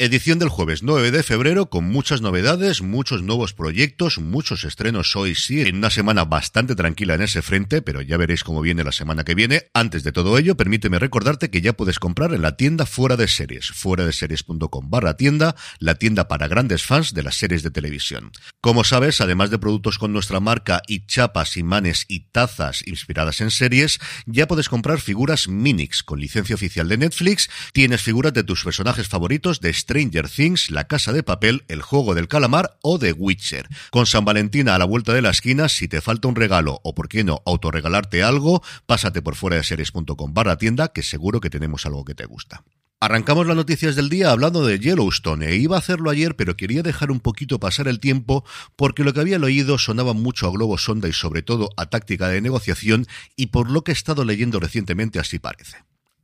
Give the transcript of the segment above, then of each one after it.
Edición del jueves 9 de febrero con muchas novedades, muchos nuevos proyectos, muchos estrenos hoy sí, en una semana bastante tranquila en ese frente, pero ya veréis cómo viene la semana que viene. Antes de todo ello, permíteme recordarte que ya puedes comprar en la tienda Fuera de Series, fuera de series.com barra tienda, la tienda para grandes fans de las series de televisión. Como sabes, además de productos con nuestra marca y chapas, imanes y tazas inspiradas en series, ya puedes comprar figuras Minix con licencia oficial de Netflix, tienes figuras de tus personajes favoritos de Stranger Things, La Casa de Papel, El Juego del Calamar o The Witcher. Con San Valentín a la vuelta de la esquina, si te falta un regalo o por qué no autorregalarte algo, pásate por fuera de series.com barra tienda que seguro que tenemos algo que te gusta. Arrancamos las noticias del día hablando de Yellowstone. E iba a hacerlo ayer, pero quería dejar un poquito pasar el tiempo porque lo que había leído sonaba mucho a globo sonda y sobre todo a táctica de negociación y por lo que he estado leyendo recientemente así parece.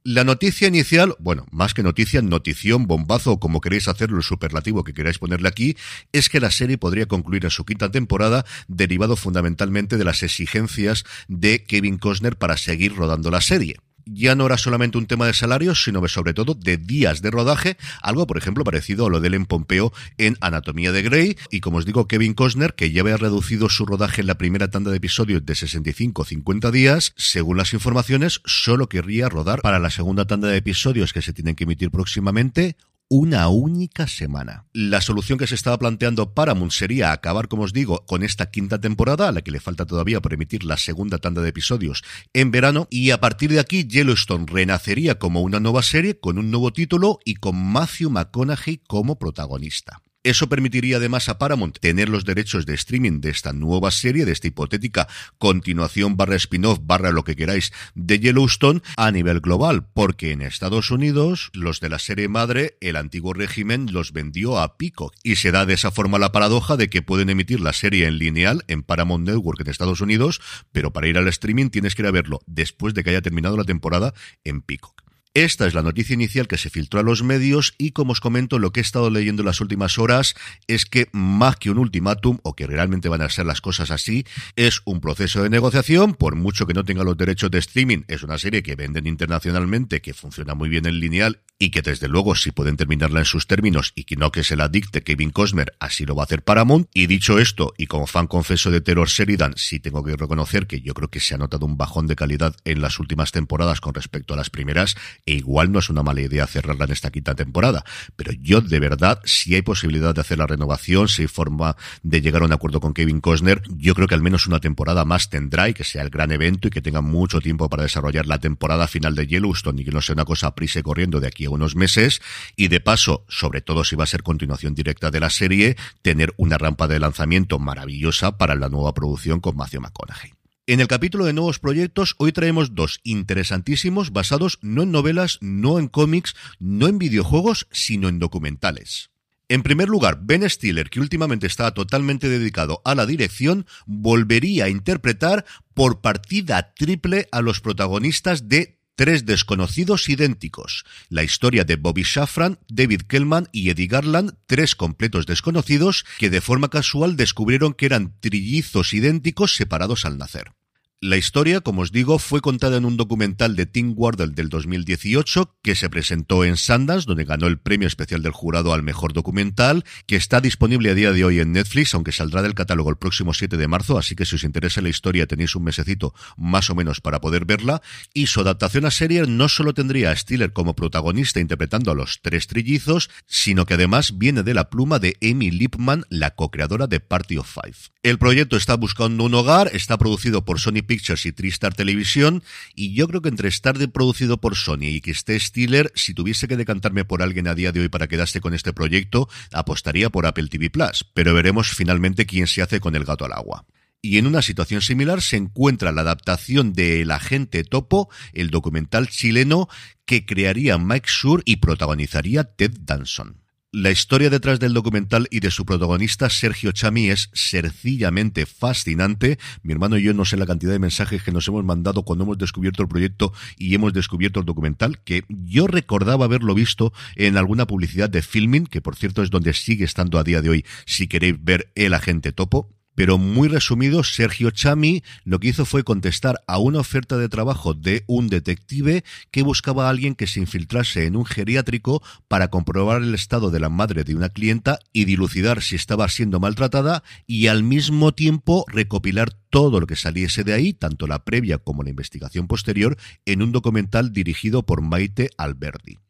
La noticia inicial, bueno, más que noticia, notición, bombazo o como queréis hacerlo, el superlativo que queráis ponerle aquí, es que la serie podría concluir en su quinta temporada, derivado fundamentalmente de las exigencias de Kevin Costner para seguir rodando la serie ya no era solamente un tema de salarios, sino sobre todo de días de rodaje, algo por ejemplo parecido a lo de Ellen Pompeo en Anatomía de Grey, y como os digo, Kevin Costner, que ya había reducido su rodaje en la primera tanda de episodios de 65-50 días, según las informaciones, solo querría rodar para la segunda tanda de episodios que se tienen que emitir próximamente una única semana. La solución que se estaba planteando Paramount sería acabar, como os digo, con esta quinta temporada, a la que le falta todavía por emitir la segunda tanda de episodios en verano, y a partir de aquí Yellowstone renacería como una nueva serie con un nuevo título y con Matthew McConaughey como protagonista. Eso permitiría además a Paramount tener los derechos de streaming de esta nueva serie, de esta hipotética continuación barra spin-off barra lo que queráis de Yellowstone a nivel global, porque en Estados Unidos los de la serie madre, el antiguo régimen los vendió a Peacock y se da de esa forma la paradoja de que pueden emitir la serie en lineal en Paramount Network en Estados Unidos, pero para ir al streaming tienes que ir a verlo después de que haya terminado la temporada en Peacock. Esta es la noticia inicial que se filtró a los medios y como os comento lo que he estado leyendo en las últimas horas es que más que un ultimátum o que realmente van a ser las cosas así, es un proceso de negociación, por mucho que no tenga los derechos de streaming, es una serie que venden internacionalmente, que funciona muy bien en lineal y que desde luego si pueden terminarla en sus términos y que no que se la dicte Kevin Costner, así lo va a hacer Paramount. Y dicho esto, y como fan confeso de Terror Sheridan, sí tengo que reconocer que yo creo que se ha notado un bajón de calidad en las últimas temporadas con respecto a las primeras, e igual no es una mala idea cerrarla en esta quinta temporada. Pero yo de verdad, si hay posibilidad de hacer la renovación, si hay forma de llegar a un acuerdo con Kevin Costner, yo creo que al menos una temporada más tendrá y que sea el gran evento y que tenga mucho tiempo para desarrollar la temporada final de Yellowstone y que no sea una cosa prisa corriendo de aquí a unos meses y de paso, sobre todo si va a ser continuación directa de la serie, tener una rampa de lanzamiento maravillosa para la nueva producción con Matthew McConaughey. En el capítulo de nuevos proyectos, hoy traemos dos interesantísimos basados no en novelas, no en cómics, no en videojuegos, sino en documentales. En primer lugar, Ben Stiller, que últimamente está totalmente dedicado a la dirección, volvería a interpretar por partida triple a los protagonistas de Tres desconocidos idénticos. La historia de Bobby Shafran, David Kellman y Eddie Garland, tres completos desconocidos que de forma casual descubrieron que eran trillizos idénticos separados al nacer. La historia, como os digo, fue contada en un documental de Tim Wardle del 2018 que se presentó en Sundance, donde ganó el premio especial del jurado al mejor documental, que está disponible a día de hoy en Netflix, aunque saldrá del catálogo el próximo 7 de marzo, así que si os interesa la historia tenéis un mesecito más o menos para poder verla. Y su adaptación a serie no solo tendría a Stiller como protagonista interpretando a los tres trillizos, sino que además viene de la pluma de Amy Lipman, la co-creadora de Party of Five. El proyecto está buscando un hogar, está producido por Sony Pictures Pictures y Tristar Televisión, y yo creo que entre estar de producido por Sony y que esté Stiller, si tuviese que decantarme por alguien a día de hoy para quedarse con este proyecto, apostaría por Apple TV Plus, pero veremos finalmente quién se hace con el gato al agua. Y en una situación similar se encuentra la adaptación de El agente Topo, el documental chileno que crearía Mike Sur y protagonizaría Ted Danson. La historia detrás del documental y de su protagonista Sergio Chami es sencillamente fascinante. Mi hermano y yo no sé la cantidad de mensajes que nos hemos mandado cuando hemos descubierto el proyecto y hemos descubierto el documental, que yo recordaba haberlo visto en alguna publicidad de filming, que por cierto es donde sigue estando a día de hoy si queréis ver El agente topo. Pero muy resumido, Sergio Chami lo que hizo fue contestar a una oferta de trabajo de un detective que buscaba a alguien que se infiltrase en un geriátrico para comprobar el estado de la madre de una clienta y dilucidar si estaba siendo maltratada y al mismo tiempo recopilar todo lo que saliese de ahí, tanto la previa como la investigación posterior, en un documental dirigido por Maite Alberdi.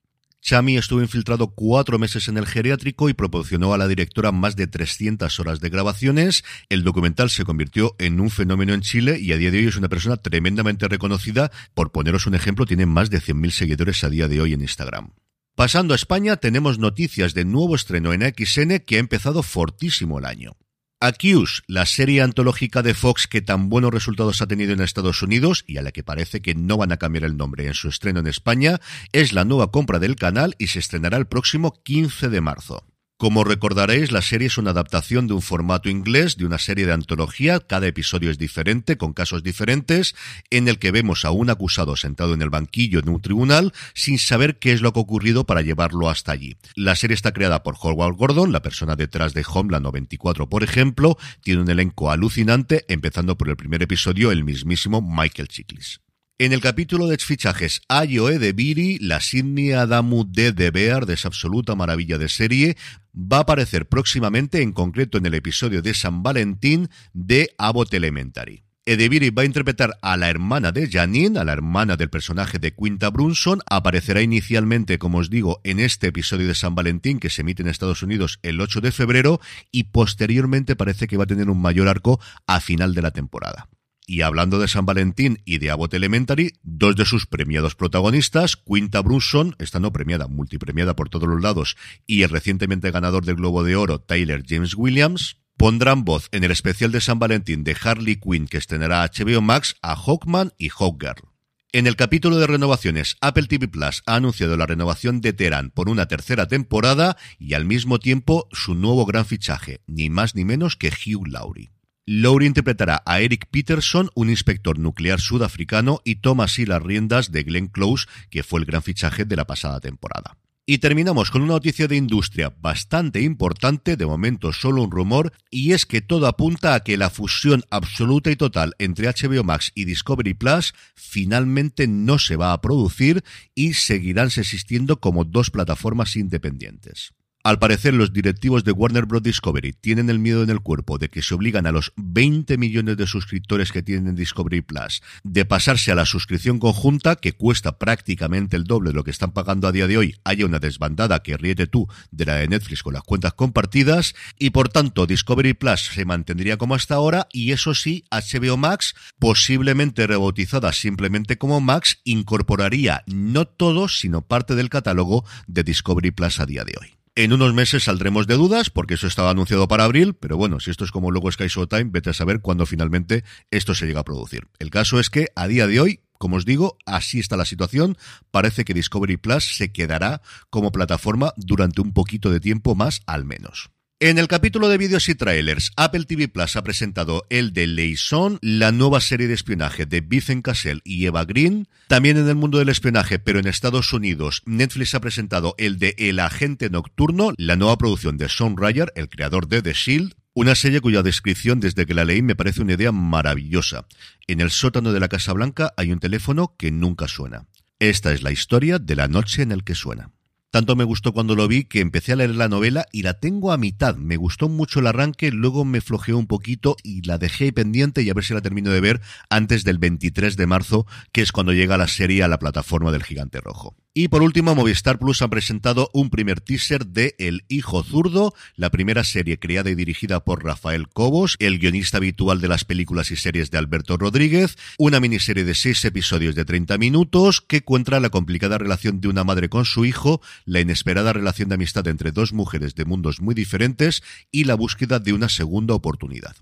Chami estuvo infiltrado cuatro meses en el geriátrico y proporcionó a la directora más de 300 horas de grabaciones. El documental se convirtió en un fenómeno en Chile y a día de hoy es una persona tremendamente reconocida. Por poneros un ejemplo, tiene más de 100.000 seguidores a día de hoy en Instagram. Pasando a España, tenemos noticias de nuevo estreno en XN que ha empezado fortísimo el año. Accuse, la serie antológica de Fox que tan buenos resultados ha tenido en Estados Unidos y a la que parece que no van a cambiar el nombre en su estreno en España, es la nueva compra del canal y se estrenará el próximo 15 de marzo. Como recordaréis, la serie es una adaptación de un formato inglés, de una serie de antología, cada episodio es diferente, con casos diferentes, en el que vemos a un acusado sentado en el banquillo de un tribunal sin saber qué es lo que ha ocurrido para llevarlo hasta allí. La serie está creada por Howard Gordon, la persona detrás de Homeland 94, por ejemplo, tiene un elenco alucinante, empezando por el primer episodio, el mismísimo Michael Chiklis. En el capítulo de fichajes Ayoe de Biri, la Sidney Adamu de The Bear, de esa absoluta maravilla de serie, va a aparecer próximamente, en concreto en el episodio de San Valentín de Abbott Elementary. Edebiri va a interpretar a la hermana de Janine, a la hermana del personaje de Quinta Brunson. Aparecerá inicialmente, como os digo, en este episodio de San Valentín que se emite en Estados Unidos el 8 de febrero y posteriormente parece que va a tener un mayor arco a final de la temporada. Y hablando de San Valentín y de Abbott Elementary, dos de sus premiados protagonistas, Quinta Brunson, esta no premiada, multipremiada por todos los lados, y el recientemente ganador del Globo de Oro, Tyler James Williams, pondrán voz en el especial de San Valentín de Harley Quinn que estrenará HBO Max a Hawkman y Hawkgirl. En el capítulo de renovaciones, Apple TV Plus ha anunciado la renovación de Teran por una tercera temporada y al mismo tiempo su nuevo gran fichaje, ni más ni menos que Hugh Laurie. Laurie interpretará a Eric Peterson, un inspector nuclear sudafricano, y toma así las riendas de Glenn Close, que fue el gran fichaje de la pasada temporada. Y terminamos con una noticia de industria bastante importante, de momento solo un rumor, y es que todo apunta a que la fusión absoluta y total entre HBO Max y Discovery Plus finalmente no se va a producir y seguirán existiendo como dos plataformas independientes. Al parecer, los directivos de Warner Bros. Discovery tienen el miedo en el cuerpo de que se obligan a los 20 millones de suscriptores que tienen Discovery Plus de pasarse a la suscripción conjunta, que cuesta prácticamente el doble de lo que están pagando a día de hoy, haya una desbandada que ríete tú de la de Netflix con las cuentas compartidas, y por tanto Discovery Plus se mantendría como hasta ahora, y eso sí, HBO Max, posiblemente rebautizada simplemente como Max, incorporaría no todo, sino parte del catálogo de Discovery Plus a día de hoy. En unos meses saldremos de dudas, porque eso estaba anunciado para abril, pero bueno, si esto es como luego Sky Showtime, vete a saber cuándo finalmente esto se llega a producir. El caso es que a día de hoy, como os digo, así está la situación. Parece que Discovery Plus se quedará como plataforma durante un poquito de tiempo más, al menos. En el capítulo de vídeos y trailers, Apple TV Plus ha presentado el de Leison, la nueva serie de espionaje de Vincent Cassell y Eva Green. También en el mundo del espionaje, pero en Estados Unidos, Netflix ha presentado el de El Agente Nocturno, la nueva producción de Sean Ryer, el creador de The Shield. Una serie cuya descripción desde que la leí me parece una idea maravillosa. En el sótano de la Casa Blanca hay un teléfono que nunca suena. Esta es la historia de la noche en el que suena. Tanto me gustó cuando lo vi que empecé a leer la novela y la tengo a mitad. Me gustó mucho el arranque, luego me flojeó un poquito y la dejé pendiente y a ver si la termino de ver antes del 23 de marzo, que es cuando llega la serie a la plataforma del Gigante Rojo. Y por último, Movistar Plus ha presentado un primer teaser de El Hijo Zurdo, la primera serie creada y dirigida por Rafael Cobos, el guionista habitual de las películas y series de Alberto Rodríguez, una miniserie de seis episodios de 30 minutos que cuenta la complicada relación de una madre con su hijo, la inesperada relación de amistad entre dos mujeres de mundos muy diferentes y la búsqueda de una segunda oportunidad.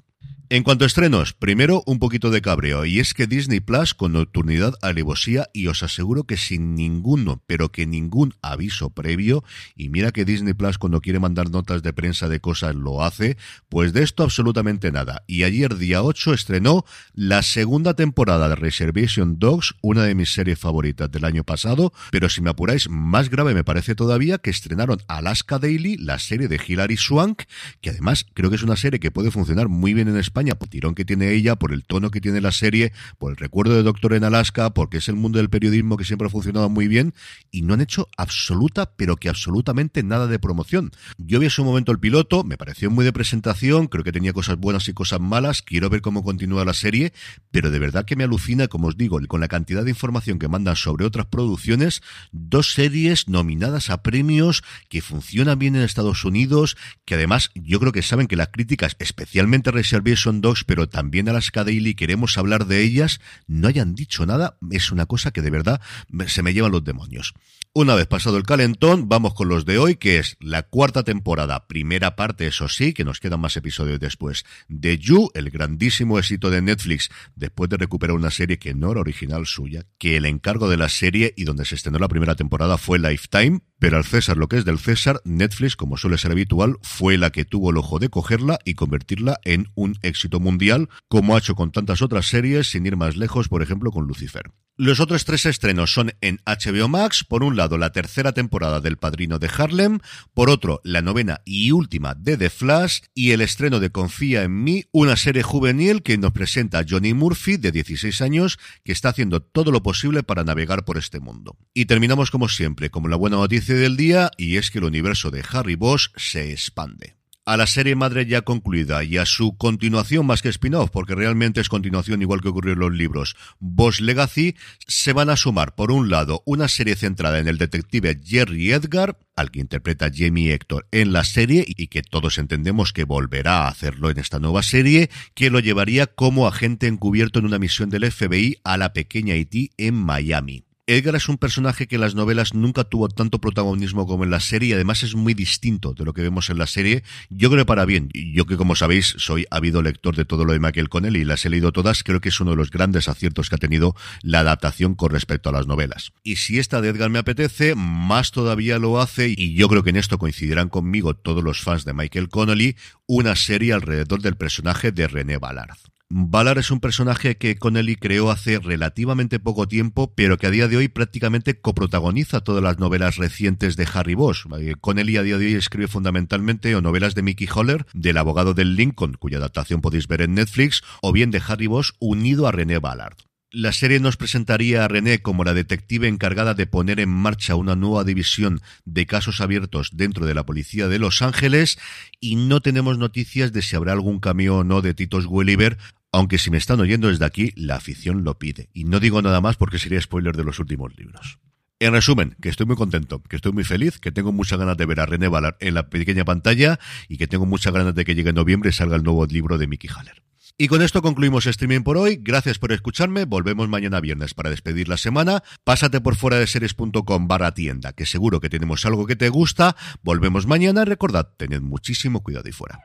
En cuanto a estrenos, primero un poquito de cabreo, y es que Disney Plus con nocturnidad, alevosía, y os aseguro que sin ninguno, pero que ningún aviso previo, y mira que Disney Plus cuando quiere mandar notas de prensa de cosas lo hace, pues de esto absolutamente nada. Y ayer, día 8, estrenó la segunda temporada de Reservation Dogs, una de mis series favoritas del año pasado, pero si me apuráis, más grave me parece todavía que estrenaron Alaska Daily, la serie de Hilary Swank, que además creo que es una serie que puede funcionar muy bien en España, por tirón que tiene ella, por el tono que tiene la serie, por el recuerdo de Doctor en Alaska, porque es el mundo del periodismo que siempre ha funcionado muy bien, y no han hecho absoluta, pero que absolutamente nada de promoción. Yo vi en su momento el piloto, me pareció muy de presentación, creo que tenía cosas buenas y cosas malas, quiero ver cómo continúa la serie, pero de verdad que me alucina, como os digo, con la cantidad de información que mandan sobre otras producciones, dos series nominadas a premios que funcionan bien en Estados Unidos, que además yo creo que saben que las críticas, especialmente Reservation Dogs, pero también a las Daily, queremos hablar de ellas, no hayan dicho nada, es una cosa que de verdad se me llevan los demonios. Una vez pasado el calentón, vamos con los de hoy, que es la cuarta temporada, primera parte, eso sí, que nos quedan más episodios después, de You, el grandísimo éxito de Netflix, después de recuperar una serie que no era original suya, que el encargo de la serie y donde se estrenó la primera temporada fue Lifetime, pero al César lo que es del César, Netflix, como suele ser habitual, fue la que tuvo el ojo de cogerla y convertirla en un éxito mundial, como ha hecho con tantas otras series, sin ir más lejos, por ejemplo, con Lucifer. Los otros tres estrenos son en HBO Max, por un lado la tercera temporada del Padrino de Harlem, por otro la novena y última de The Flash y el estreno de Confía en mí, una serie juvenil que nos presenta Johnny Murphy de 16 años que está haciendo todo lo posible para navegar por este mundo. Y terminamos como siempre, como la buena noticia del día y es que el universo de Harry Bosch se expande a la serie madre ya concluida y a su continuación más que spin-off, porque realmente es continuación igual que ocurrió en los libros, Boss Legacy, se van a sumar, por un lado, una serie centrada en el detective Jerry Edgar, al que interpreta Jamie Hector en la serie y que todos entendemos que volverá a hacerlo en esta nueva serie, que lo llevaría como agente encubierto en una misión del FBI a la pequeña Haití en Miami. Edgar es un personaje que en las novelas nunca tuvo tanto protagonismo como en la serie y además es muy distinto de lo que vemos en la serie. Yo creo para bien. Yo que como sabéis soy habido lector de todo lo de Michael Connell y las he leído todas, creo que es uno de los grandes aciertos que ha tenido la adaptación con respecto a las novelas. Y si esta de Edgar me apetece, más todavía lo hace y yo creo que en esto coincidirán conmigo todos los fans de Michael Connolly, una serie alrededor del personaje de René Ballard. Ballard es un personaje que Connelly creó hace relativamente poco tiempo, pero que a día de hoy prácticamente coprotagoniza todas las novelas recientes de Harry Bosch. Eh, Connelly a día de hoy escribe fundamentalmente o novelas de Mickey Holler, del abogado del Lincoln, cuya adaptación podéis ver en Netflix, o bien de Harry Bosch unido a René Ballard. La serie nos presentaría a René como la detective encargada de poner en marcha una nueva división de casos abiertos dentro de la policía de Los Ángeles y no tenemos noticias de si habrá algún cameo o no de Titos Welliver, aunque si me están oyendo desde aquí, la afición lo pide. Y no digo nada más porque sería spoiler de los últimos libros. En resumen, que estoy muy contento, que estoy muy feliz, que tengo muchas ganas de ver a René Ballard en la pequeña pantalla y que tengo muchas ganas de que llegue en noviembre y salga el nuevo libro de Mickey Haller. Y con esto concluimos streaming por hoy. Gracias por escucharme. Volvemos mañana viernes para despedir la semana. Pásate por fuera de series.com barra tienda, que seguro que tenemos algo que te gusta. Volvemos mañana. Recordad, tened muchísimo cuidado y fuera.